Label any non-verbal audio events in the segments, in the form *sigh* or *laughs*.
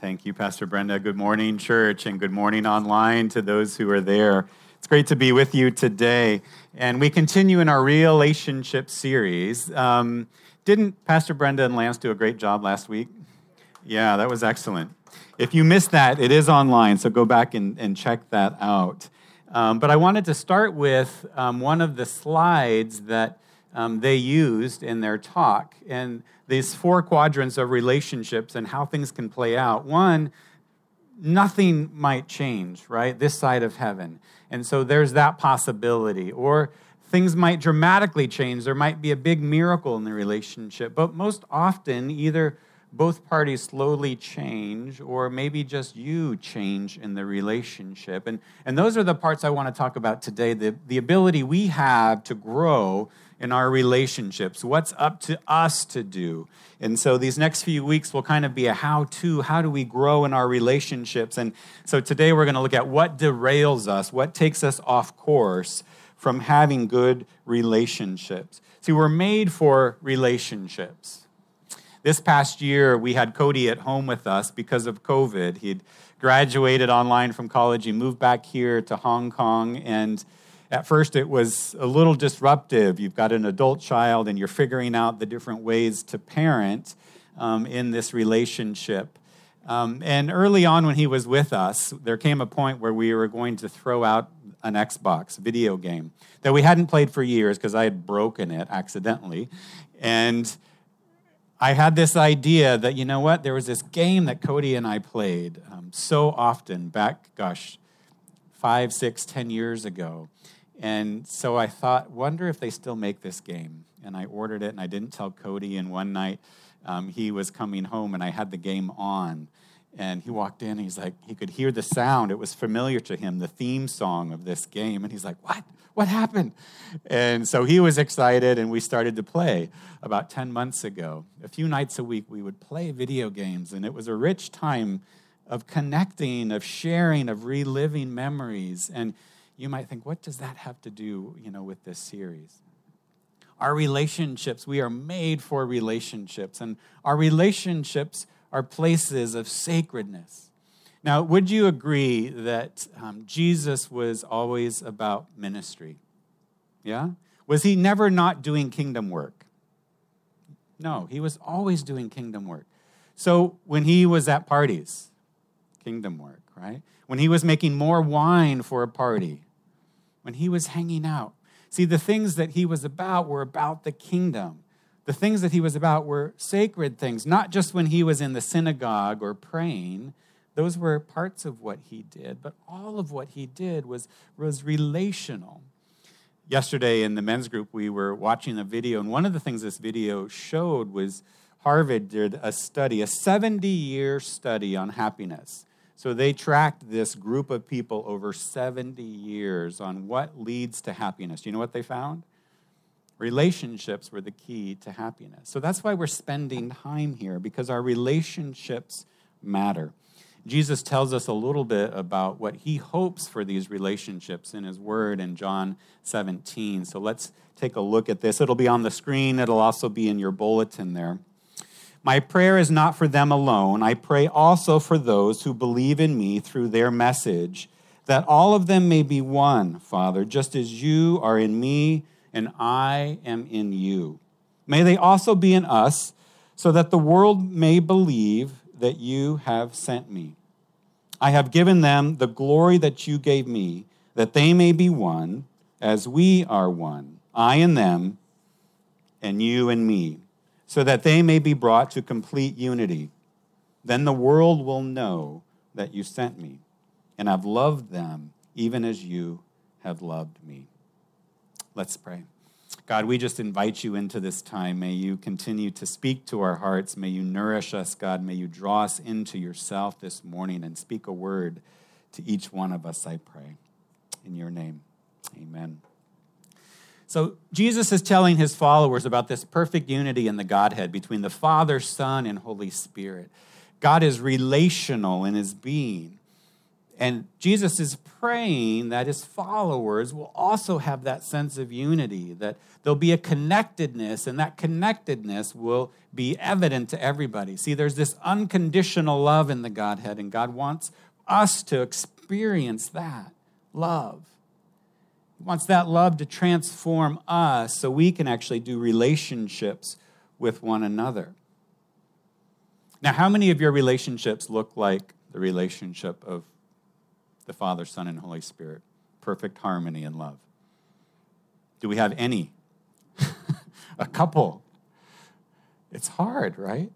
Thank you, Pastor Brenda. Good morning, church, and good morning online to those who are there. It's great to be with you today. And we continue in our relationship series. Um, didn't Pastor Brenda and Lance do a great job last week? Yeah, that was excellent. If you missed that, it is online, so go back and, and check that out. Um, but I wanted to start with um, one of the slides that um, they used in their talk. And these four quadrants of relationships and how things can play out. One, nothing might change, right? This side of heaven. And so there's that possibility. Or things might dramatically change. There might be a big miracle in the relationship. But most often, either both parties slowly change, or maybe just you change in the relationship. And, and those are the parts I want to talk about today the, the ability we have to grow in our relationships, what's up to us to do. And so these next few weeks will kind of be a how to, how do we grow in our relationships? And so today we're going to look at what derails us, what takes us off course from having good relationships. See, we're made for relationships. This past year, we had Cody at home with us because of COVID. He'd graduated online from college. He moved back here to Hong Kong. And at first, it was a little disruptive. You've got an adult child, and you're figuring out the different ways to parent um, in this relationship. Um, and early on, when he was with us, there came a point where we were going to throw out an Xbox video game that we hadn't played for years because I had broken it accidentally. And I had this idea that, you know what, there was this game that Cody and I played um, so often back, gosh, five, six, ten years ago. And so I thought, wonder if they still make this game. And I ordered it, and I didn't tell Cody. And one night um, he was coming home, and I had the game on. And he walked in, he's like, he could hear the sound. It was familiar to him, the theme song of this game. And he's like, What? What happened? And so he was excited, and we started to play about 10 months ago. A few nights a week, we would play video games, and it was a rich time of connecting, of sharing, of reliving memories. And you might think, what does that have to do, you know, with this series? Our relationships, we are made for relationships, and our relationships are places of sacredness. Now, would you agree that um, Jesus was always about ministry? Yeah? Was he never not doing kingdom work? No, he was always doing kingdom work. So when he was at parties, kingdom work, right? When he was making more wine for a party, when he was hanging out. See, the things that he was about were about the kingdom. The things that he was about were sacred things, not just when he was in the synagogue or praying. Those were parts of what he did, but all of what he did was, was relational. Yesterday in the men's group, we were watching a video, and one of the things this video showed was Harvard did a study, a 70 year study on happiness. So they tracked this group of people over 70 years on what leads to happiness. Do you know what they found? Relationships were the key to happiness. So that's why we're spending time here, because our relationships matter. Jesus tells us a little bit about what he hopes for these relationships in his word in John 17. So let's take a look at this. It'll be on the screen, it'll also be in your bulletin there. My prayer is not for them alone. I pray also for those who believe in me through their message, that all of them may be one, Father, just as you are in me and I am in you. May they also be in us, so that the world may believe that you have sent me. I have given them the glory that you gave me, that they may be one, as we are one, I and them, and you and me so that they may be brought to complete unity. Then the world will know that you sent me, and I've loved them even as you have loved me. Let's pray. God, we just invite you into this time. May you continue to speak to our hearts. May you nourish us, God. May you draw us into yourself this morning and speak a word to each one of us, I pray. In your name, amen. So Jesus is telling his followers about this perfect unity in the Godhead between the Father, Son, and Holy Spirit. God is relational in his being. And Jesus is praying that his followers will also have that sense of unity, that there'll be a connectedness, and that connectedness will be evident to everybody. See, there's this unconditional love in the Godhead, and God wants us to experience that love. He wants that love to transform us so we can actually do relationships with one another. Now, how many of your relationships look like the relationship of the Father, Son, and Holy Spirit. Perfect harmony and love. Do we have any? *laughs* a couple. It's hard, right?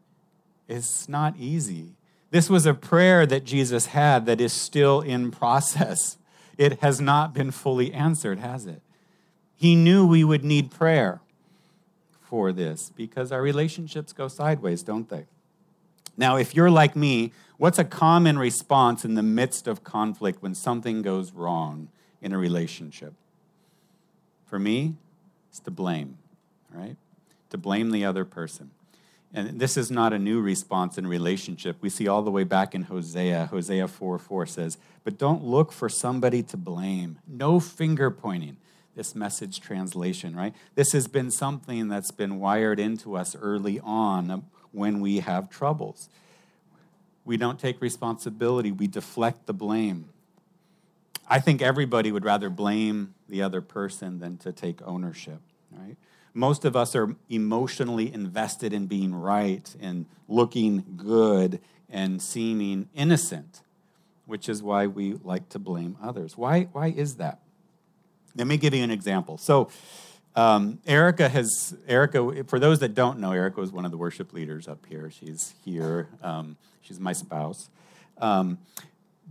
It's not easy. This was a prayer that Jesus had that is still in process. It has not been fully answered, has it? He knew we would need prayer for this because our relationships go sideways, don't they? Now, if you're like me, what's a common response in the midst of conflict when something goes wrong in a relationship? For me, it's to blame, right? To blame the other person. And this is not a new response in relationship. We see all the way back in Hosea. Hosea 4 4 says, But don't look for somebody to blame. No finger pointing. This message translation, right? This has been something that's been wired into us early on when we have troubles. We don't take responsibility, we deflect the blame. I think everybody would rather blame the other person than to take ownership, right? Most of us are emotionally invested in being right and looking good and seeming innocent, which is why we like to blame others. Why, why is that? Let me give you an example. So, um, Erica has, Erica, for those that don't know, Erica was one of the worship leaders up here. She's here. Um, she's my spouse. Um,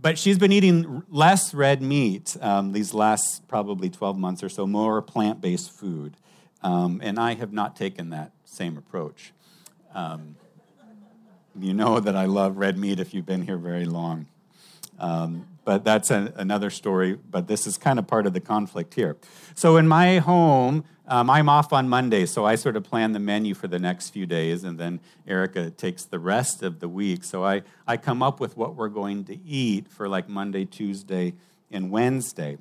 but she's been eating less red meat um, these last probably 12 months or so, more plant based food. Um, and I have not taken that same approach. Um, you know that I love red meat if you've been here very long. But that's another story. But this is kind of part of the conflict here. So in my home, um, I'm off on Monday, so I sort of plan the menu for the next few days, and then Erica takes the rest of the week. So I, I come up with what we're going to eat for like Monday, Tuesday, and Wednesday.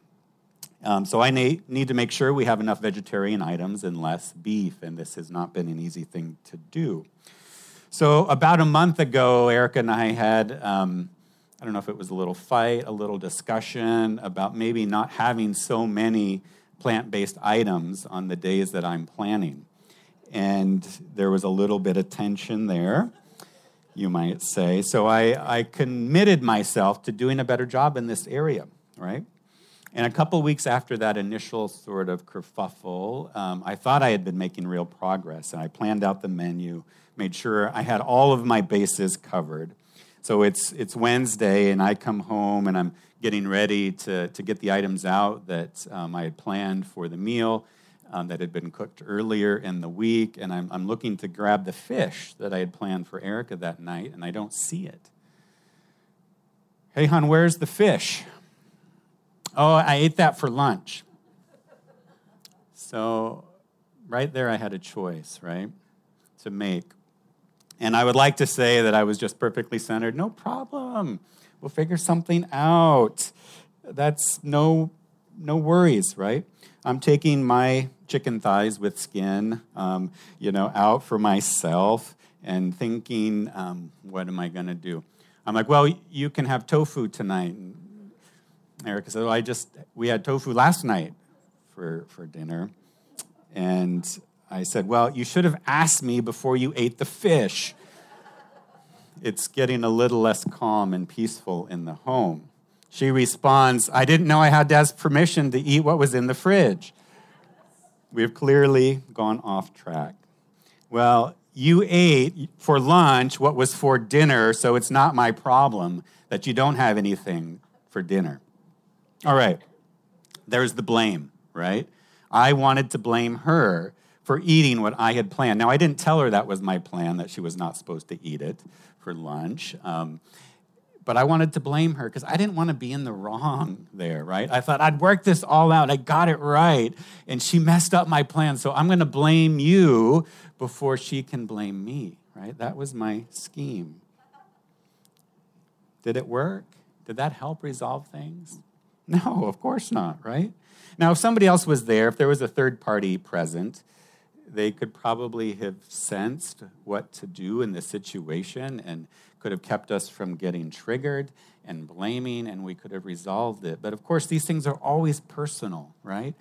Um, so I need, need to make sure we have enough vegetarian items and less beef, and this has not been an easy thing to do. So about a month ago, Erica and I had um, I don't know if it was a little fight, a little discussion about maybe not having so many plant based items on the days that I'm planning. And there was a little bit of tension there, you might say. So I, I committed myself to doing a better job in this area, right? And a couple weeks after that initial sort of kerfuffle, um, I thought I had been making real progress. And I planned out the menu, made sure I had all of my bases covered. So it's, it's Wednesday, and I come home and I'm getting ready to, to get the items out that um, I had planned for the meal um, that had been cooked earlier in the week. And I'm, I'm looking to grab the fish that I had planned for Erica that night, and I don't see it. Hey, hon, where's the fish? Oh, I ate that for lunch. So, right there, I had a choice, right, to make. And I would like to say that I was just perfectly centered. No problem. We'll figure something out. That's no no worries, right? I'm taking my chicken thighs with skin, um, you know, out for myself and thinking, um, what am I going to do? I'm like, well, you can have tofu tonight. And Erica said, well, I just, we had tofu last night for, for dinner. And I said, Well, you should have asked me before you ate the fish. It's getting a little less calm and peaceful in the home. She responds, I didn't know I had Dad's permission to eat what was in the fridge. We've clearly gone off track. Well, you ate for lunch what was for dinner, so it's not my problem that you don't have anything for dinner. All right, there's the blame, right? I wanted to blame her for eating what I had planned. Now, I didn't tell her that was my plan, that she was not supposed to eat it for lunch. Um, but I wanted to blame her because I didn't want to be in the wrong there, right? I thought I'd worked this all out. I got it right. And she messed up my plan. So I'm going to blame you before she can blame me, right? That was my scheme. Did it work? Did that help resolve things? No, of course not, right? Now, if somebody else was there, if there was a third party present, they could probably have sensed what to do in the situation and could have kept us from getting triggered and blaming, and we could have resolved it. But of course, these things are always personal, right?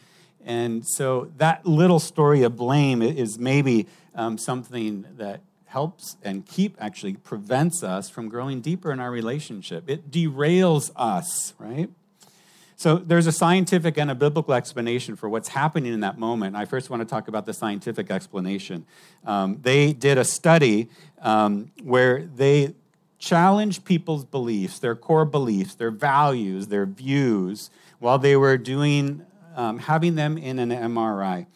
And so that little story of blame is maybe um, something that helps and keep actually prevents us from growing deeper in our relationship. It derails us, right? So there's a scientific and a biblical explanation for what's happening in that moment. I first want to talk about the scientific explanation. Um, they did a study um, where they challenged people's beliefs, their core beliefs, their values, their views, while they were doing um, having them in an MRI.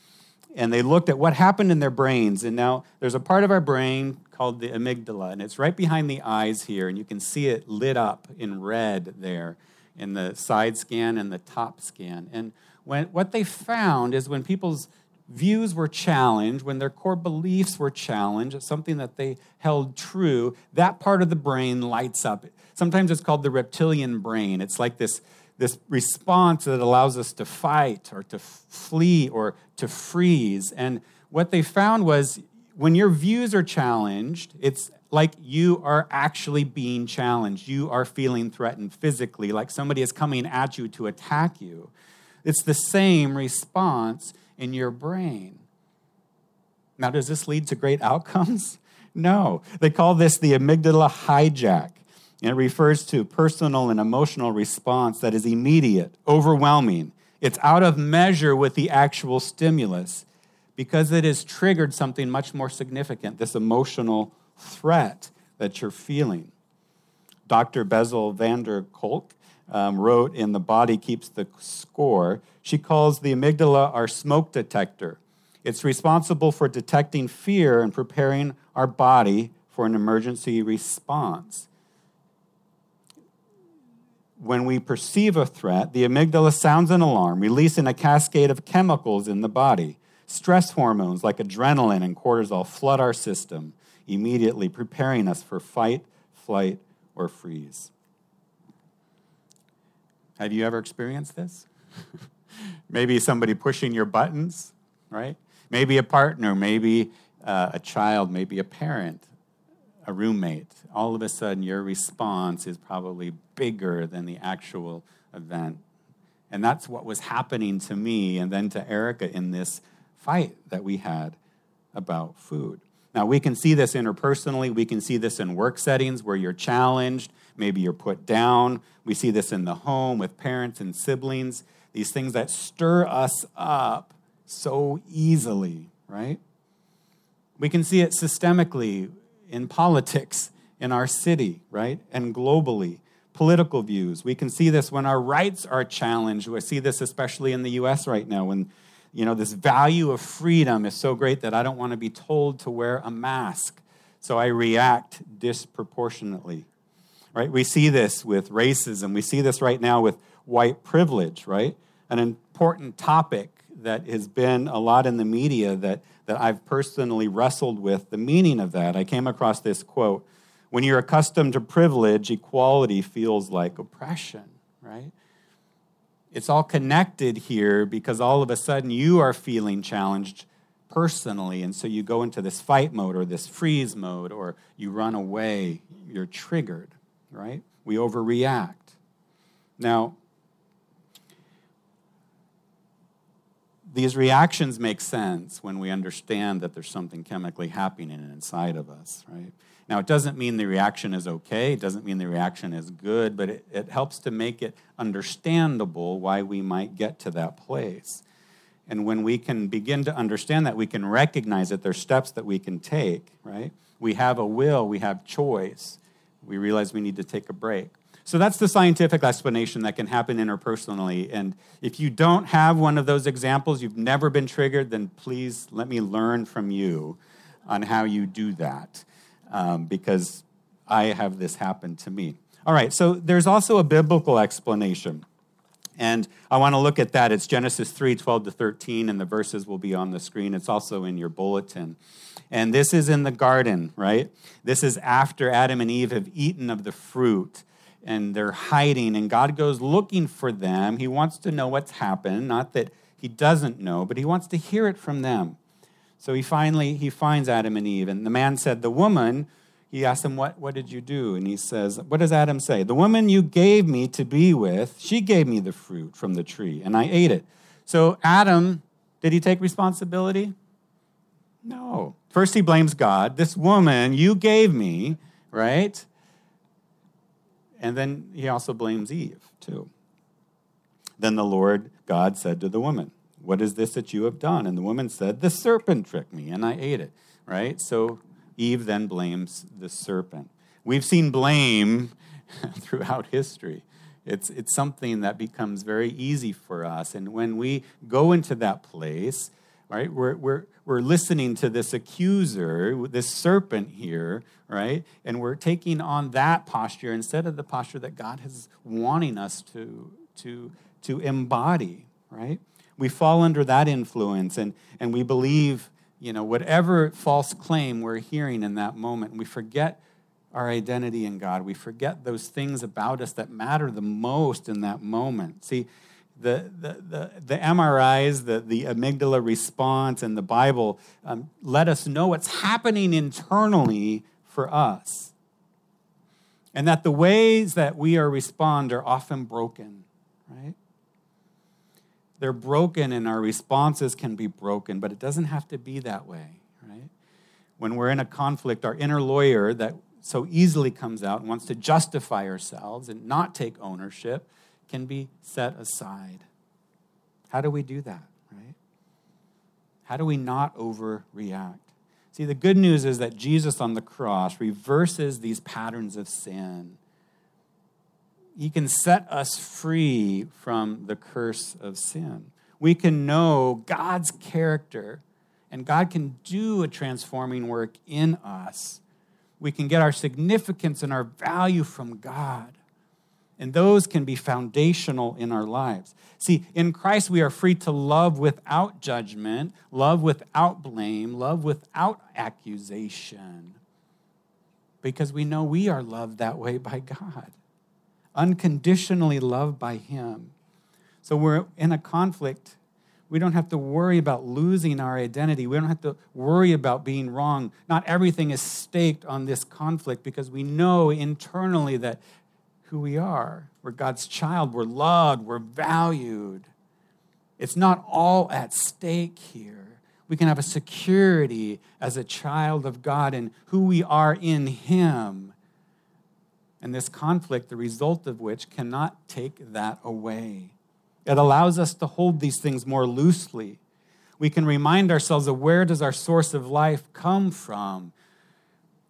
And they looked at what happened in their brains. And now there's a part of our brain called the amygdala, and it's right behind the eyes here, and you can see it lit up in red there in the side scan and the top scan. And when, what they found is when people's views were challenged, when their core beliefs were challenged, something that they held true, that part of the brain lights up. Sometimes it's called the reptilian brain. It's like this, this response that allows us to fight or to flee or to freeze. And what they found was when your views are challenged, it's like you are actually being challenged. You are feeling threatened physically, like somebody is coming at you to attack you. It's the same response in your brain. Now, does this lead to great outcomes? *laughs* No. They call this the amygdala hijack. And it refers to personal and emotional response that is immediate, overwhelming. It's out of measure with the actual stimulus because it has triggered something much more significant this emotional threat that you're feeling. Dr. Bessel van der Kolk um, wrote in The Body Keeps the Score, she calls the amygdala our smoke detector. It's responsible for detecting fear and preparing our body for an emergency response. When we perceive a threat, the amygdala sounds an alarm, releasing a cascade of chemicals in the body. Stress hormones like adrenaline and cortisol flood our system immediately, preparing us for fight, flight, or freeze. Have you ever experienced this? *laughs* maybe somebody pushing your buttons, right? Maybe a partner, maybe uh, a child, maybe a parent, a roommate. All of a sudden, your response is probably bigger than the actual event. And that's what was happening to me and then to Erica in this fight that we had about food. Now, we can see this interpersonally. We can see this in work settings where you're challenged. Maybe you're put down. We see this in the home with parents and siblings. These things that stir us up so easily, right? We can see it systemically in politics in our city, right? And globally, political views. We can see this when our rights are challenged. We see this especially in the US right now when you know, this value of freedom is so great that I don't want to be told to wear a mask. So I react disproportionately. Right? We see this with racism. We see this right now with white privilege, right? An important topic that has been a lot in the media that, that I've personally wrestled with the meaning of that. I came across this quote When you're accustomed to privilege, equality feels like oppression, right? It's all connected here because all of a sudden you are feeling challenged personally. And so you go into this fight mode or this freeze mode or you run away. You're triggered, right? We overreact. Now, these reactions make sense when we understand that there's something chemically happening inside of us, right? Now, it doesn't mean the reaction is okay, it doesn't mean the reaction is good, but it, it helps to make it understandable why we might get to that place. And when we can begin to understand that, we can recognize that there's steps that we can take, right? We have a will, we have choice. We realize we need to take a break. So that's the scientific explanation that can happen interpersonally. And if you don't have one of those examples, you've never been triggered, then please let me learn from you on how you do that um, because I have this happen to me. All right, so there's also a biblical explanation. And I want to look at that. It's Genesis 3 12 to 13, and the verses will be on the screen. It's also in your bulletin. And this is in the garden, right? This is after Adam and Eve have eaten of the fruit. and they're hiding, and God goes looking for them. He wants to know what's happened, not that he doesn't know, but he wants to hear it from them. So he finally he finds Adam and Eve, and the man said, "The woman." He asked him, what, what did you do? And he says, What does Adam say? The woman you gave me to be with, she gave me the fruit from the tree, and I ate it. So Adam, did he take responsibility? No. First, he blames God. This woman you gave me, right? And then he also blames Eve, too. Then the Lord God said to the woman, What is this that you have done? And the woman said, The serpent tricked me, and I ate it, right? So Eve then blames the serpent. We've seen blame *laughs* throughout history. It's, it's something that becomes very easy for us. And when we go into that place, right, we're, we're, we're listening to this accuser, this serpent here, right? And we're taking on that posture instead of the posture that God is wanting us to, to, to embody, right? We fall under that influence and, and we believe you know, whatever false claim we're hearing in that moment, we forget our identity in God. We forget those things about us that matter the most in that moment. See, the, the, the, the MRIs, the, the amygdala response, and the Bible um, let us know what's happening internally for us. And that the ways that we are respond are often broken, right? They're broken and our responses can be broken, but it doesn't have to be that way, right? When we're in a conflict, our inner lawyer that so easily comes out and wants to justify ourselves and not take ownership can be set aside. How do we do that, right? How do we not overreact? See, the good news is that Jesus on the cross reverses these patterns of sin he can set us free from the curse of sin. We can know God's character, and God can do a transforming work in us. We can get our significance and our value from God. And those can be foundational in our lives. See, in Christ, we are free to love without judgment, love without blame, love without accusation, because we know we are loved that way by God unconditionally loved by Him. So we're in a conflict. We don't have to worry about losing our identity. We don't have to worry about being wrong. Not everything is staked on this conflict because we know internally that who we are. We're God's child. We're loved. We're valued. It's not all at stake here. We can have a security as a child of God and who we are in Him and this conflict, the result of which cannot take that away. It allows us to hold these things more loosely. We can remind ourselves of where does our source of life come from?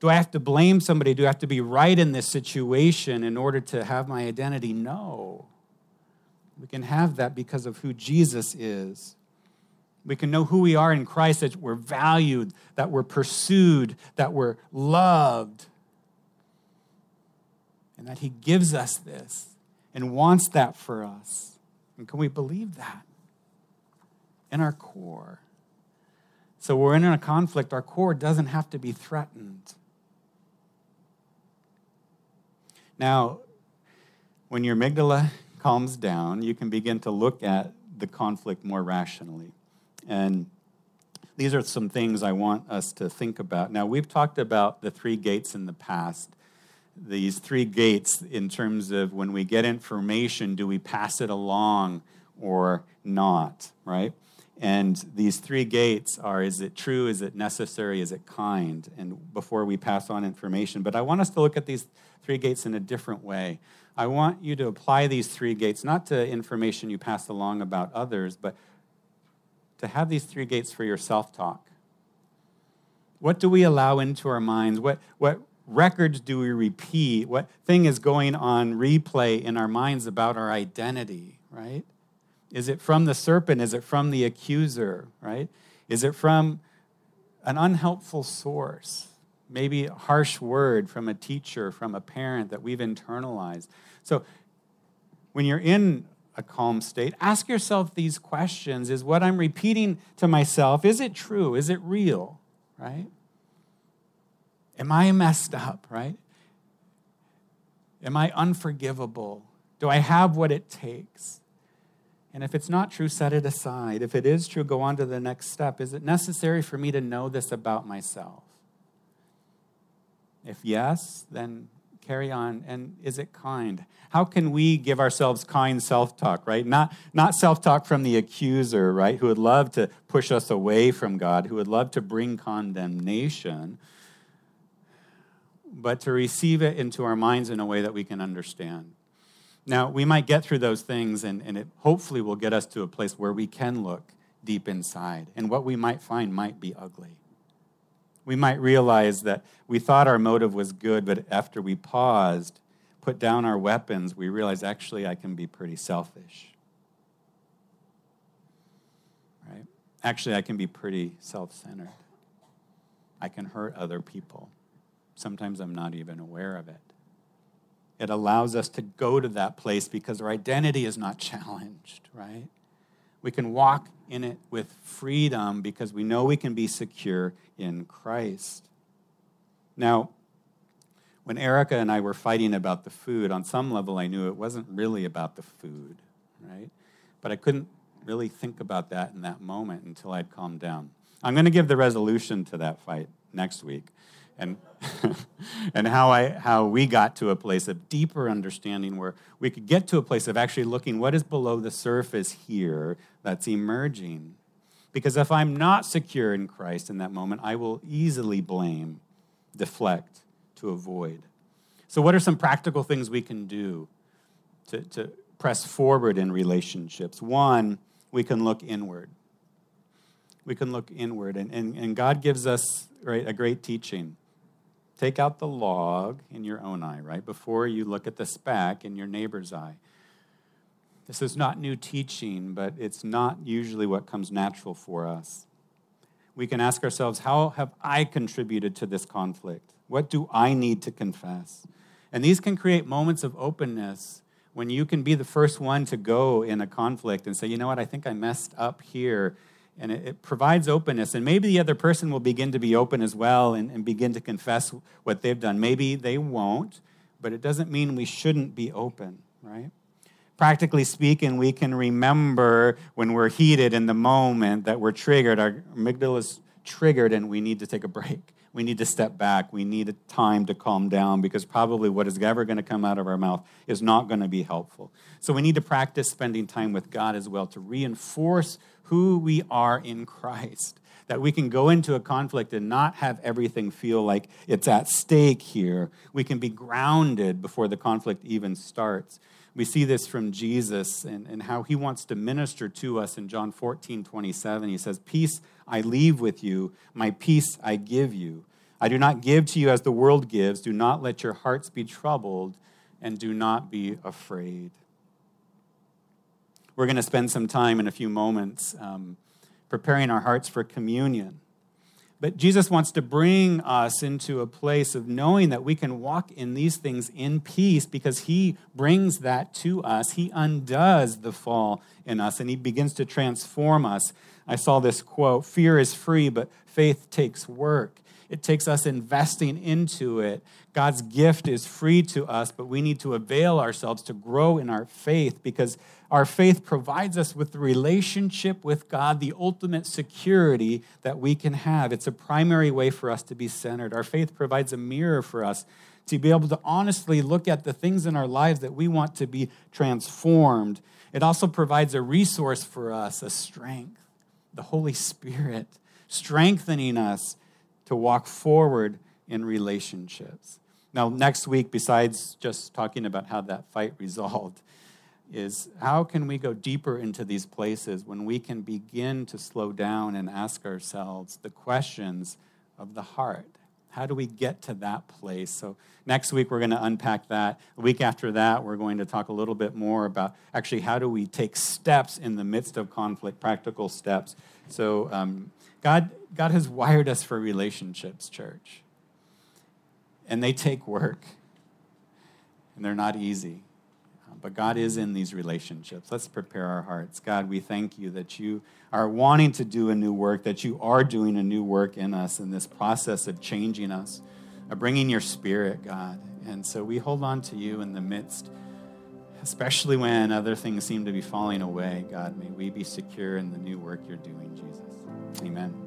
Do I have to blame somebody? Do I have to be right in this situation in order to have my identity? No. We can have that because of who Jesus is. We can know who we are in Christ, that we're valued, that we're pursued, that we're loved and that He gives us this and wants that for us. And can we believe that in our core? So we're in a conflict, our core doesn't have to be threatened. Now, when your amygdala calms down, you can begin to look at the conflict more rationally. And these are some things I want us to think about. Now, we've talked about the three gates in the past these three gates in terms of when we get information, do we pass it along or not, right? And these three gates are is it true, is it necessary, is it kind? And before we pass on information. But I want us to look at these three gates in a different way. I want you to apply these three gates not to information you pass along about others, but to have these three gates for your self talk. What do we allow into our minds? What, what, records do we repeat? What thing is going on replay in our minds about our identity, right? Is it from the serpent? Is it from the accuser, right? Is it from an unhelpful source? Maybe a harsh word from a teacher, from a parent that we've internalized. So when you're in a calm state, ask yourself these questions Is what I'm repeating to myself, is it true? Is it real, right? Am I messed up, right? Am I unforgivable? Do I have what it takes? And if it's not true, set it aside. If it is true, go on to the next step. Is it necessary for me to know this about myself? If yes, then carry on. And is it kind? How can we give ourselves kind self talk, right? Not, not self talk from the accuser, right? Who would love to push us away from God, who would love to bring condemnation, but to receive it into our minds in a way that we can understand. Now, we might get through those things, and, and it hopefully will get us to a place where we can look deep inside. And what we might find might be ugly. We might realize that we thought our motive was good, but after we paused, put down our weapons, we realize actually I can be pretty selfish. Right? Actually, I can be pretty self centered. I can hurt other people. Sometimes I'm not even aware of it. It allows us to go to that place because our identity is not *laughs* challenged, right? We can walk in it with freedom because we know we can be secure in Christ. Now, when Erica and I were fighting about the food, on some level I knew it wasn't really about the food, right? But I couldn't really think about that in that moment until I'd calmed down. I'm going to give the resolution to that fight next week and *laughs* and how I how we got to a place of deeper understanding where we could get to a place of actually looking what is below the surface here that's emerging. Because if I'm not secure in Christ in that moment, I will easily blame, deflect, to avoid. So, what are some practical things we can do to, to press forward in relationships? One, we can look inward. We can look inward, and, and, and God gives us right, a great teaching Take out the log in your own eye, right? Before you look at the speck in your neighbor's eye. This is not new teaching, but it's not usually what comes natural for us. We can ask ourselves, how have I contributed to this conflict? What do I need to confess? And these can create moments of openness when you can be the first one to go in a conflict and say, you know what, I think I messed up here and it, it, provides openness. And maybe the other person will begin to be open as well and, and begin to confess what they've done. Maybe they won't, but it doesn't mean we shouldn't be open, right? Practically speaking, we can remember when we're heated in the moment that we're triggered, our amygdala is triggered, and we need to take a break. We need to step back. We need time to calm down because probably what is ever going to come out of our mouth is not going to be helpful. So we need to practice spending time with God as well to reinforce who we are in Christ. That we can go into a conflict and not have everything feel like it's at stake here. We can be grounded before the conflict even starts. We see this from Jesus and, and how he wants to minister to us in John 14, 27. He says, Peace I leave with you, my peace I give you. I do not give to you as the world gives. Do not let your hearts be troubled, and do not be afraid. We're going to spend some time in a few moments um, preparing our hearts for communion. But Jesus wants to bring us into a place of knowing that we can walk in these things in peace because He brings that to us. He undoes the fall in us and He begins to transform us. I saw this quote Fear is free, but faith takes work. It takes us investing into it. God's gift is free to us, but we need to avail ourselves to grow in our faith because our faith provides us with the relationship with God, the ultimate security that we can have. It's a primary way for us to be centered. Our faith provides a mirror for us to be able to honestly look at the things in our lives that we want to be transformed. It also provides a resource for us, a strength, the Holy Spirit, strengthening us to walk forward in relationships. Now, next week, besides just talking about how that fight *laughs* resolved, is how can we go deeper into these places when we can begin to slow down and ask ourselves the questions of the heart? How do we get to that place? So, next week we're going to unpack that. A week after that, we're going to talk a little bit more about actually how do we take steps in the midst of conflict, practical steps. So, um, God, God has wired us for relationships, church. And they take work, and they're not easy but God is in these relationships. Let's prepare our hearts. God, we thank you that you are wanting to do a new work, that you are doing a new work in us in this process of changing us, of bringing your spirit, God. And so we hold on to you in the midst, especially when other things seem to be falling away. God, may we be secure in the new work you're doing, Jesus. Amen.